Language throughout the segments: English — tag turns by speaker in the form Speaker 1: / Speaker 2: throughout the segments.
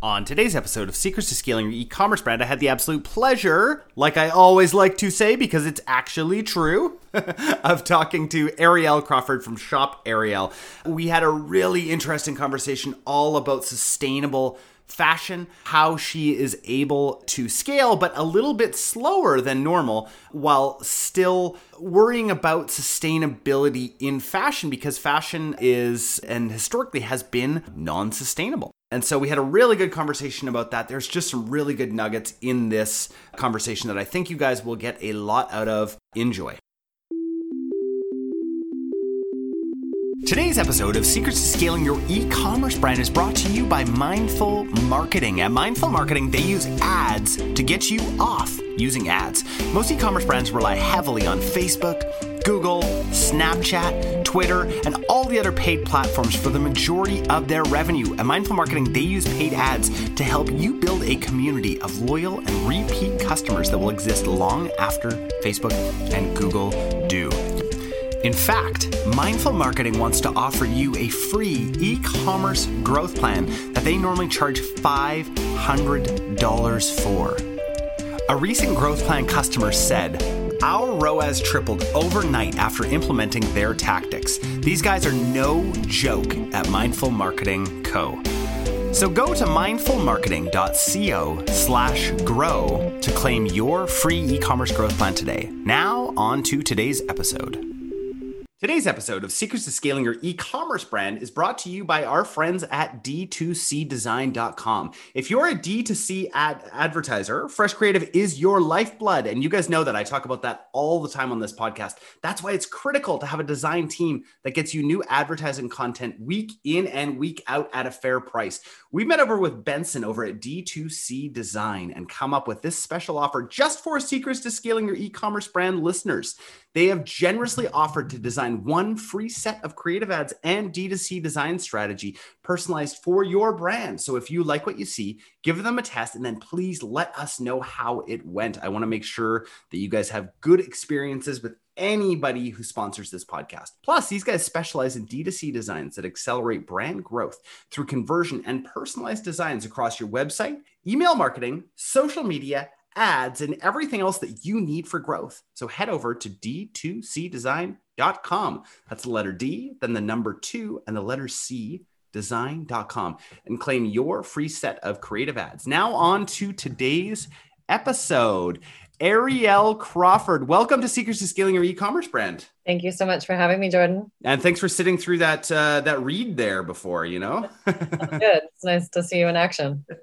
Speaker 1: On today's episode of Secrets to Scaling Your E-commerce Brand, I had the absolute pleasure, like I always like to say because it's actually true, of talking to Arielle Crawford from Shop Arielle. We had a really interesting conversation all about sustainable fashion, how she is able to scale, but a little bit slower than normal while still worrying about sustainability in fashion because fashion is and historically has been non sustainable. And so we had a really good conversation about that. There's just some really good nuggets in this conversation that I think you guys will get a lot out of. Enjoy. Today's episode of Secrets to Scaling Your E-commerce Brand is brought to you by Mindful Marketing. At Mindful Marketing, they use ads to get you off using ads. Most e-commerce brands rely heavily on Facebook, Google, Snapchat, Twitter, and all the other paid platforms for the majority of their revenue. At Mindful Marketing, they use paid ads to help you build a community of loyal and repeat customers that will exist long after Facebook and Google do. In fact, Mindful Marketing wants to offer you a free e commerce growth plan that they normally charge $500 for. A recent growth plan customer said, Our ROAS tripled overnight after implementing their tactics. These guys are no joke at Mindful Marketing Co. So go to mindfulmarketing.co slash grow to claim your free e-commerce growth plan today. Now on to today's episode. Today's episode of Secrets to Scaling Your E-commerce Brand is brought to you by our friends at D2Cdesign.com. If you're a D2C ad advertiser, Fresh Creative is your lifeblood. And you guys know that I talk about that all the time on this podcast. That's why it's critical to have a design team that gets you new advertising content week in and week out at a fair price. We met over with Benson over at D2C Design and come up with this special offer just for Secrets to Scaling Your E-commerce Brand listeners. They have generously offered to design one free set of creative ads and D2C design strategy personalized for your brand. So if you like what you see, give them a test and then please let us know how it went. I want to make sure that you guys have good experiences with anybody who sponsors this podcast. Plus, these guys specialize in D2C designs that accelerate brand growth through conversion and personalized designs across your website, email marketing, social media, ads, and everything else that you need for growth. So head over to d2cdesign.com. That's the letter D, then the number two, and the letter C design.com and claim your free set of creative ads. Now on to today's episode. Arielle Crawford, welcome to Secrets to Scaling Your E-commerce Brand.
Speaker 2: Thank you so much for having me, Jordan.
Speaker 1: And thanks for sitting through that uh, that read there before. You know,
Speaker 2: good. It's nice to see you in action.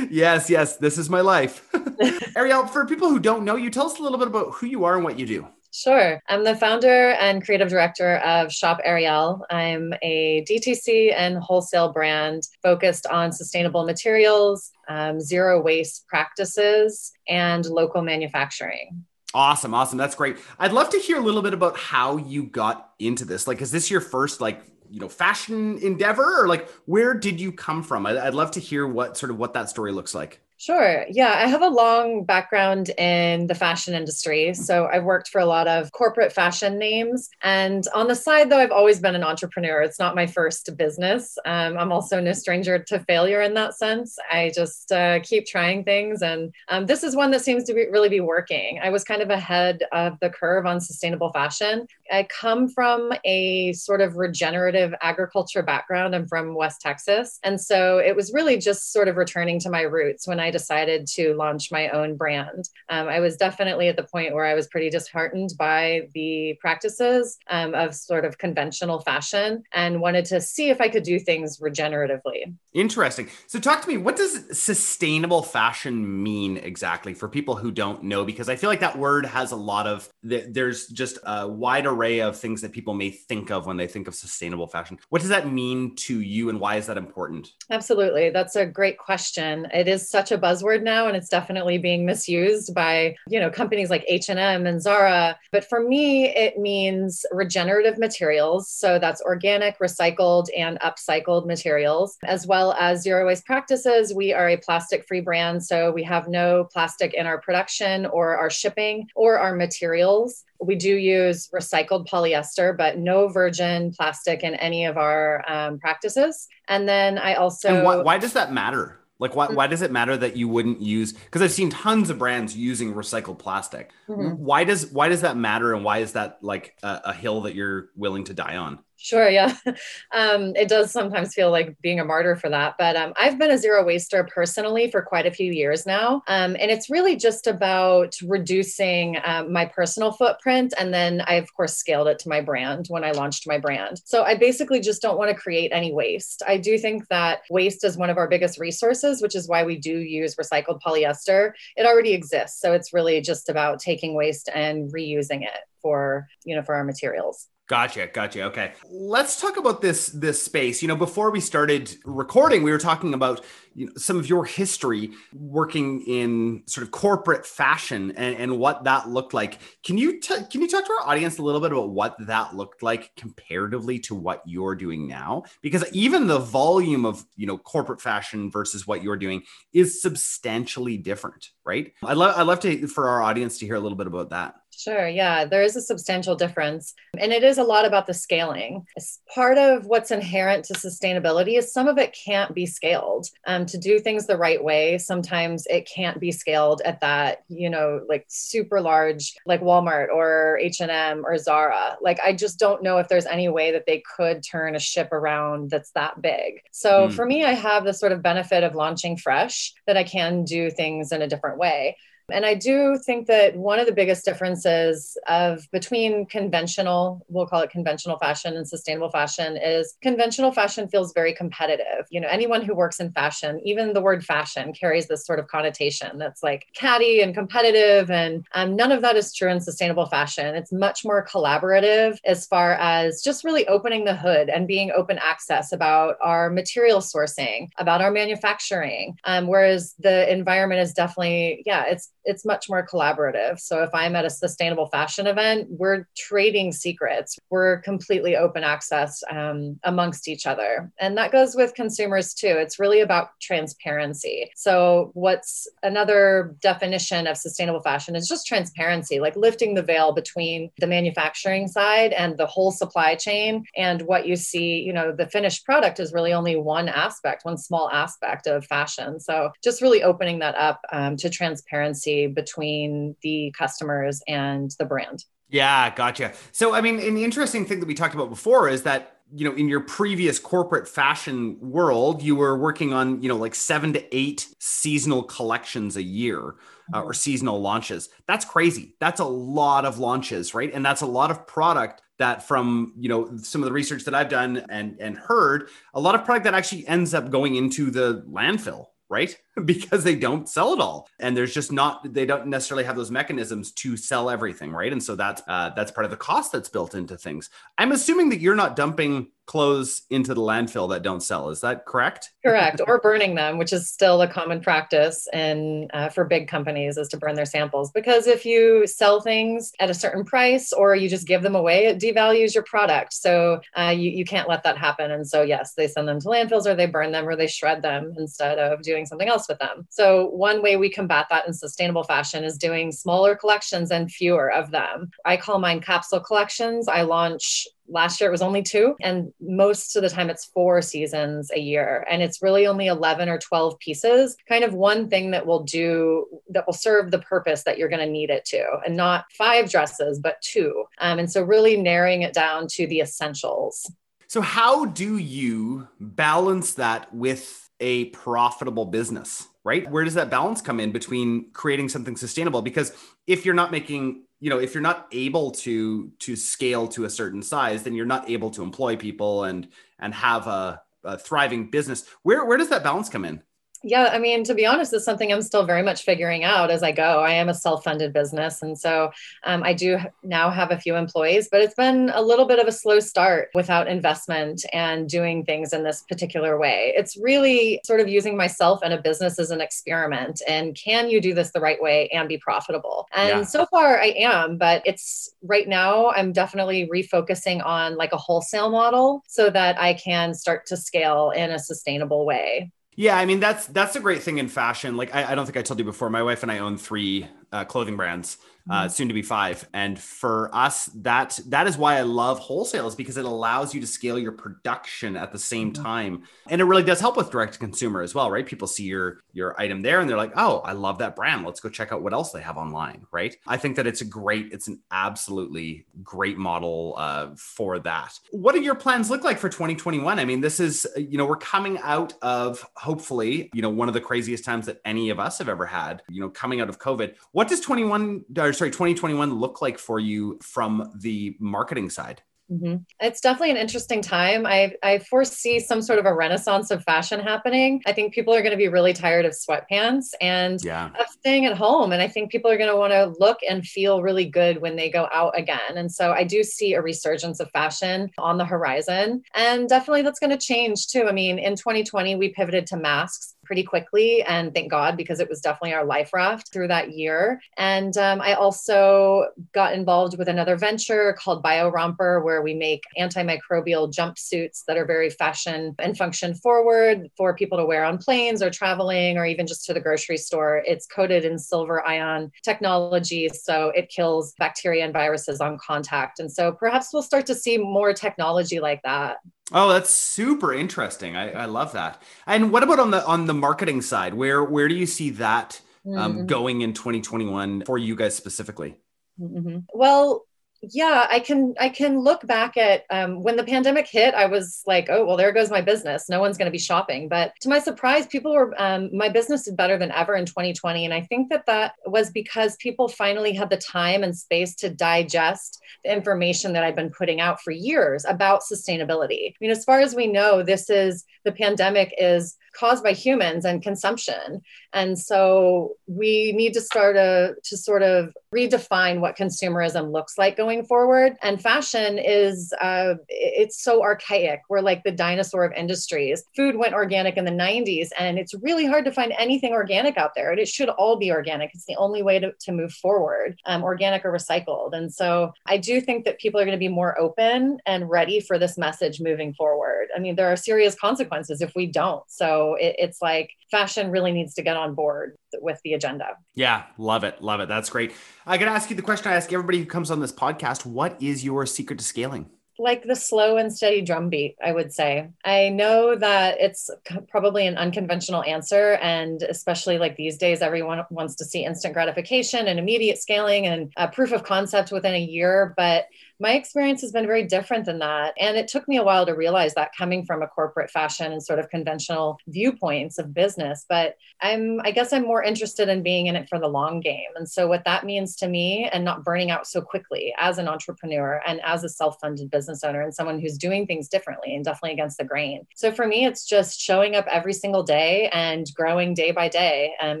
Speaker 1: yes, yes, this is my life. Arielle, for people who don't know you, tell us a little bit about who you are and what you do.
Speaker 2: Sure. I'm the founder and creative director of Shop Arielle. I'm a DTC and wholesale brand focused on sustainable materials, um, zero waste practices, and local manufacturing.
Speaker 1: Awesome, awesome. That's great. I'd love to hear a little bit about how you got into this. Like, is this your first like you know fashion endeavor, or like where did you come from? I'd, I'd love to hear what sort of what that story looks like.
Speaker 2: Sure. Yeah, I have a long background in the fashion industry. So I've worked for a lot of corporate fashion names. And on the side, though, I've always been an entrepreneur. It's not my first business. Um, I'm also no stranger to failure in that sense. I just uh, keep trying things. And um, this is one that seems to be, really be working. I was kind of ahead of the curve on sustainable fashion. I come from a sort of regenerative agriculture background. I'm from West Texas. And so it was really just sort of returning to my roots when I I decided to launch my own brand. Um, I was definitely at the point where I was pretty disheartened by the practices um, of sort of conventional fashion and wanted to see if I could do things regeneratively.
Speaker 1: Interesting. So, talk to me. What does sustainable fashion mean exactly for people who don't know? Because I feel like that word has a lot of, there's just a wide array of things that people may think of when they think of sustainable fashion. What does that mean to you and why is that important?
Speaker 2: Absolutely. That's a great question. It is such a a buzzword now and it's definitely being misused by, you know, companies like H&M and Zara. But for me, it means regenerative materials. So that's organic, recycled, and upcycled materials, as well as zero waste practices. We are a plastic free brand. So we have no plastic in our production or our shipping or our materials. We do use recycled polyester, but no virgin plastic in any of our um, practices. And then I also.
Speaker 1: And why does that matter? Like, why, why does it matter that you wouldn't use? Because I've seen tons of brands using recycled plastic. Mm-hmm. Why does why does that matter, and why is that like a, a hill that you're willing to die on?
Speaker 2: Sure, yeah. Um, it does sometimes feel like being a martyr for that. But um, I've been a zero waster personally for quite a few years now. Um, and it's really just about reducing um, my personal footprint. And then I, of course, scaled it to my brand when I launched my brand. So I basically just don't want to create any waste. I do think that waste is one of our biggest resources, which is why we do use recycled polyester. It already exists. So it's really just about taking waste and reusing it for, you know, for our materials.
Speaker 1: Gotcha, gotcha. Okay, let's talk about this this space. You know, before we started recording, we were talking about you know, some of your history working in sort of corporate fashion and, and what that looked like. Can you t- can you talk to our audience a little bit about what that looked like comparatively to what you're doing now? Because even the volume of you know corporate fashion versus what you're doing is substantially different, right? I'd love I'd love to for our audience to hear a little bit about that.
Speaker 2: Sure. Yeah, there is a substantial difference. And it is a lot about the scaling. It's part of what's inherent to sustainability is some of it can't be scaled. Um, to do things the right way, sometimes it can't be scaled at that, you know, like super large, like Walmart or H&M or Zara. Like, I just don't know if there's any way that they could turn a ship around that's that big. So mm. for me, I have the sort of benefit of launching fresh that I can do things in a different way. And I do think that one of the biggest differences of between conventional, we'll call it conventional fashion and sustainable fashion is conventional fashion feels very competitive. You know, anyone who works in fashion, even the word fashion carries this sort of connotation that's like catty and competitive. And um, none of that is true in sustainable fashion. It's much more collaborative as far as just really opening the hood and being open access about our material sourcing, about our manufacturing. Um, whereas the environment is definitely, yeah, it's it's much more collaborative. So if I'm at a sustainable fashion event, we're trading secrets. We're completely open access um, amongst each other. And that goes with consumers too. It's really about transparency. So what's another definition of sustainable fashion is just transparency, like lifting the veil between the manufacturing side and the whole supply chain and what you see, you know, the finished product is really only one aspect, one small aspect of fashion. So just really opening that up um, to transparency between the customers and the brand.
Speaker 1: Yeah, gotcha. So, I mean, an interesting thing that we talked about before is that you know in your previous corporate fashion world you were working on you know like seven to eight seasonal collections a year uh, or seasonal launches. That's crazy. That's a lot of launches right? And that's a lot of product that from you know some of the research that i've done and and heard a lot of product that actually ends up going into the landfill right? because they don't sell it all, and there's just not they don't necessarily have those mechanisms to sell everything, right? And so that's uh, that's part of the cost that's built into things. I'm assuming that you're not dumping clothes into the landfill that don't sell. Is that correct?
Speaker 2: Correct. or burning them, which is still a common practice and uh, for big companies is to burn their samples. Because if you sell things at a certain price or you just give them away, it devalues your product. So uh, you, you can't let that happen. And so, yes, they send them to landfills or they burn them or they shred them instead of doing something else with them. So one way we combat that in sustainable fashion is doing smaller collections and fewer of them. I call mine capsule collections. I launch last year it was only two and most of the time it's four seasons a year. And it's really only 11 or 12 pieces kind of one thing that will do that will serve the purpose that you're going to need it to and not five dresses but two. Um, and so really narrowing it down to the essentials.
Speaker 1: So how do you balance that with a profitable business right? Where does that balance come in between creating something sustainable? Because if you're not making you know if you're not able to to scale to a certain size then you're not able to employ people and and have a, a thriving business. Where where does that balance come in
Speaker 2: Yeah, I mean, to be honest, it's something I'm still very much figuring out as I go. I am a self funded business. And so um, I do now have a few employees, but it's been a little bit of a slow start without investment and doing things in this particular way. It's really sort of using myself and a business as an experiment. And can you do this the right way and be profitable? And yeah. so far I am, but it's right now I'm definitely refocusing on like a wholesale model so that I can start to scale in a sustainable way.
Speaker 1: Yeah, I mean that's that's a great thing in fashion. Like I, I don't think I told you before, my wife and I own three uh, clothing brands, uh, mm-hmm. soon to be five. And for us, that that is why I love wholesale is because it allows you to scale your production at the same mm-hmm. time, and it really does help with direct to consumer as well, right? People see your your item there and they're like, oh, I love that brand. Let's go check out what else they have online, right? I think that it's a great, it's an absolutely great model uh, for that. What do your plans look like for 2021? I mean, this is you know we're coming out of hopefully you know one of the craziest times that any of us have ever had. You know, coming out of COVID. What does 21 or sorry 2021 look like for you from the marketing side?
Speaker 2: Mm-hmm. It's definitely an interesting time. I, I foresee some sort of a renaissance of fashion happening. I think people are going to be really tired of sweatpants and yeah. of staying at home. And I think people are going to want to look and feel really good when they go out again. And so I do see a resurgence of fashion on the horizon. And definitely that's going to change too. I mean, in 2020, we pivoted to masks pretty quickly. And thank God, because it was definitely our life raft through that year. And um, I also got involved with another venture called BioRomper, where we make antimicrobial jumpsuits that are very fashion and function forward for people to wear on planes or traveling or even just to the grocery store. It's coated in silver ion technology, so it kills bacteria and viruses on contact. And so perhaps we'll start to see more technology like that.
Speaker 1: Oh, that's super interesting. I, I love that. And what about on the on the marketing side? Where where do you see that um, mm-hmm. going in 2021 for you guys specifically?
Speaker 2: Mm-hmm. Well, yeah i can i can look back at um, when the pandemic hit i was like oh well there goes my business. No one's going to be shopping. But to my surprise people were um, my business did better than ever in 2020 and i think that that was because people finally had the time and space to digest the information that i've been putting out for years about sustainability. I mean as far as we know this is the pandemic is caused by humans and consumption. And so we need to start a, to sort of redefine what consumerism looks like going forward. And fashion is, uh, it's so archaic. We're like the dinosaur of industries. Food went organic in the 90s, and it's really hard to find anything organic out there. And it should all be organic. It's the only way to, to move forward, um, organic or recycled. And so I do think that people are going to be more open and ready for this message moving forward. I mean, there are serious consequences if we don't. So it, it's like fashion really needs to get on board with the agenda.
Speaker 1: Yeah, love it. Love it. That's great. I got to ask you the question I ask everybody who comes on this podcast What is your secret to scaling?
Speaker 2: like the slow and steady drumbeat, I would say. I know that it's probably an unconventional answer. And especially like these days, everyone wants to see instant gratification and immediate scaling and a proof of concept within a year. But my experience has been very different than that. And it took me a while to realize that coming from a corporate fashion and sort of conventional viewpoints of business. But I'm, I guess I'm more interested in being in it for the long game. And so, what that means to me and not burning out so quickly as an entrepreneur and as a self funded business owner and someone who's doing things differently and definitely against the grain. So, for me, it's just showing up every single day and growing day by day um,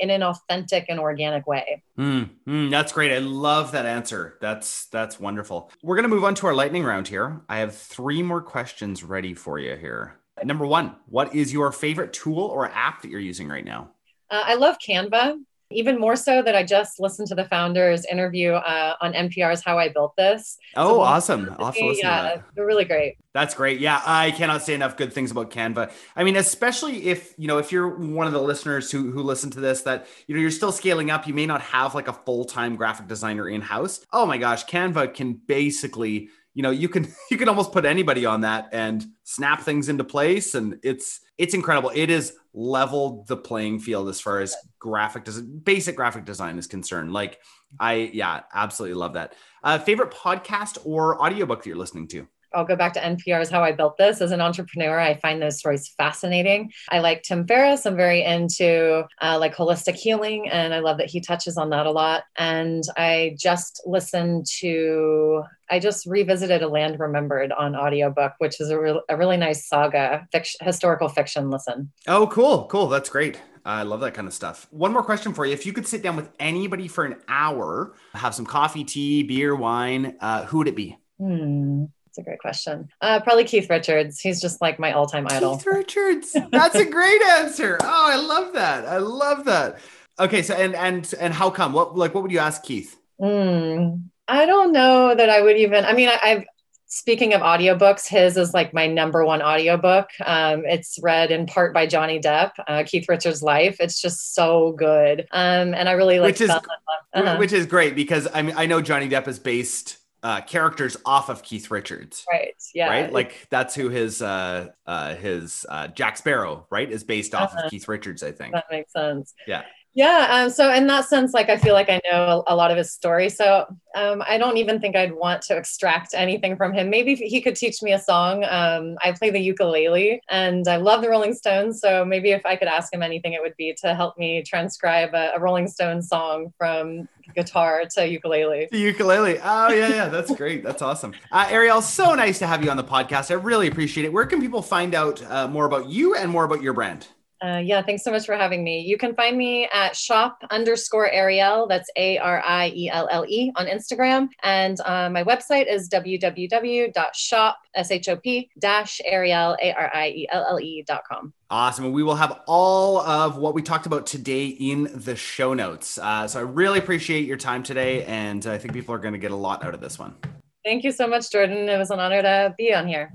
Speaker 2: in an authentic and organic way.
Speaker 1: Mm, mm, that's great. I love that answer. That's that's wonderful. We're going to move on to our lightning round here. I have three more questions ready for you here. Number one, what is your favorite tool or app that you're using right now?
Speaker 2: Uh, I love Canva even more so that I just listened to the founders interview uh, on NPR's How I Built This.
Speaker 1: Oh, so awesome. I'll yeah,
Speaker 2: They're really great.
Speaker 1: That's great. Yeah, I cannot say enough good things about Canva. I mean, especially if, you know, if you're one of the listeners who who listen to this that, you know, you're still scaling up, you may not have like a full-time graphic designer in-house. Oh my gosh, Canva can basically you know you can you can almost put anybody on that and snap things into place. And it's it's incredible. It is leveled the playing field as far as graphic design basic graphic design is concerned. Like i yeah absolutely love that. Uh, favorite podcast or audiobook that you're listening to
Speaker 2: I'll go back to NPR's How I Built This. As an entrepreneur, I find those stories fascinating. I like Tim Ferriss. I'm very into uh, like holistic healing, and I love that he touches on that a lot. And I just listened to, I just revisited A Land Remembered on audiobook, which is a, re- a really nice saga, fiction, historical fiction listen.
Speaker 1: Oh, cool. Cool. That's great. I love that kind of stuff. One more question for you. If you could sit down with anybody for an hour, have some coffee, tea, beer, wine, uh, who would it be?
Speaker 2: Hmm. That's a great question. Uh, probably Keith Richards. He's just like my all-time idol.
Speaker 1: Keith Richards. That's a great answer. Oh, I love that. I love that. Okay, so and and and how come? What like what would you ask Keith?
Speaker 2: Mm, I don't know that I would even. I mean, I, I've speaking of audiobooks, his is like my number one audiobook. Um, it's read in part by Johnny Depp, uh, Keith Richards' life. It's just so good. Um, and I really like
Speaker 1: which is, uh-huh. which is great because I mean, I know Johnny Depp is based uh, characters off of Keith Richards.
Speaker 2: Right. Yeah.
Speaker 1: Right. Like that's who his uh, uh, his uh, Jack Sparrow right is based off uh-huh. of Keith Richards. I think
Speaker 2: that makes sense.
Speaker 1: Yeah.
Speaker 2: Yeah. Um, so in that sense, like I feel like I know a, lot of his story. So um, I don't even think I'd want to extract anything from him. Maybe he could teach me a song. Um, I play the ukulele and I love the Rolling Stones. So maybe if I could ask him anything, it would be to help me transcribe a, a Rolling Stones song from guitar to ukulele.
Speaker 1: The ukulele. Oh yeah, yeah. That's great. That's awesome. Uh, Arielle, so nice to have you on the podcast. I really appreciate it. Where can people find out uh, more about you and more about your brand?
Speaker 2: Uh, yeah, thanks so much for having me. You can find me at shop underscore Arielle, That's A R I E L L E on Instagram. And uh, my website is www.shop, S H O P dash Ariel, Arielle, dot com.
Speaker 1: Awesome. And we will have all of what we talked about today in the show notes. Uh, so I really appreciate your time today. And I think people are going to get a lot out of this one.
Speaker 2: Thank you so much, Jordan. It was an honor to be on here.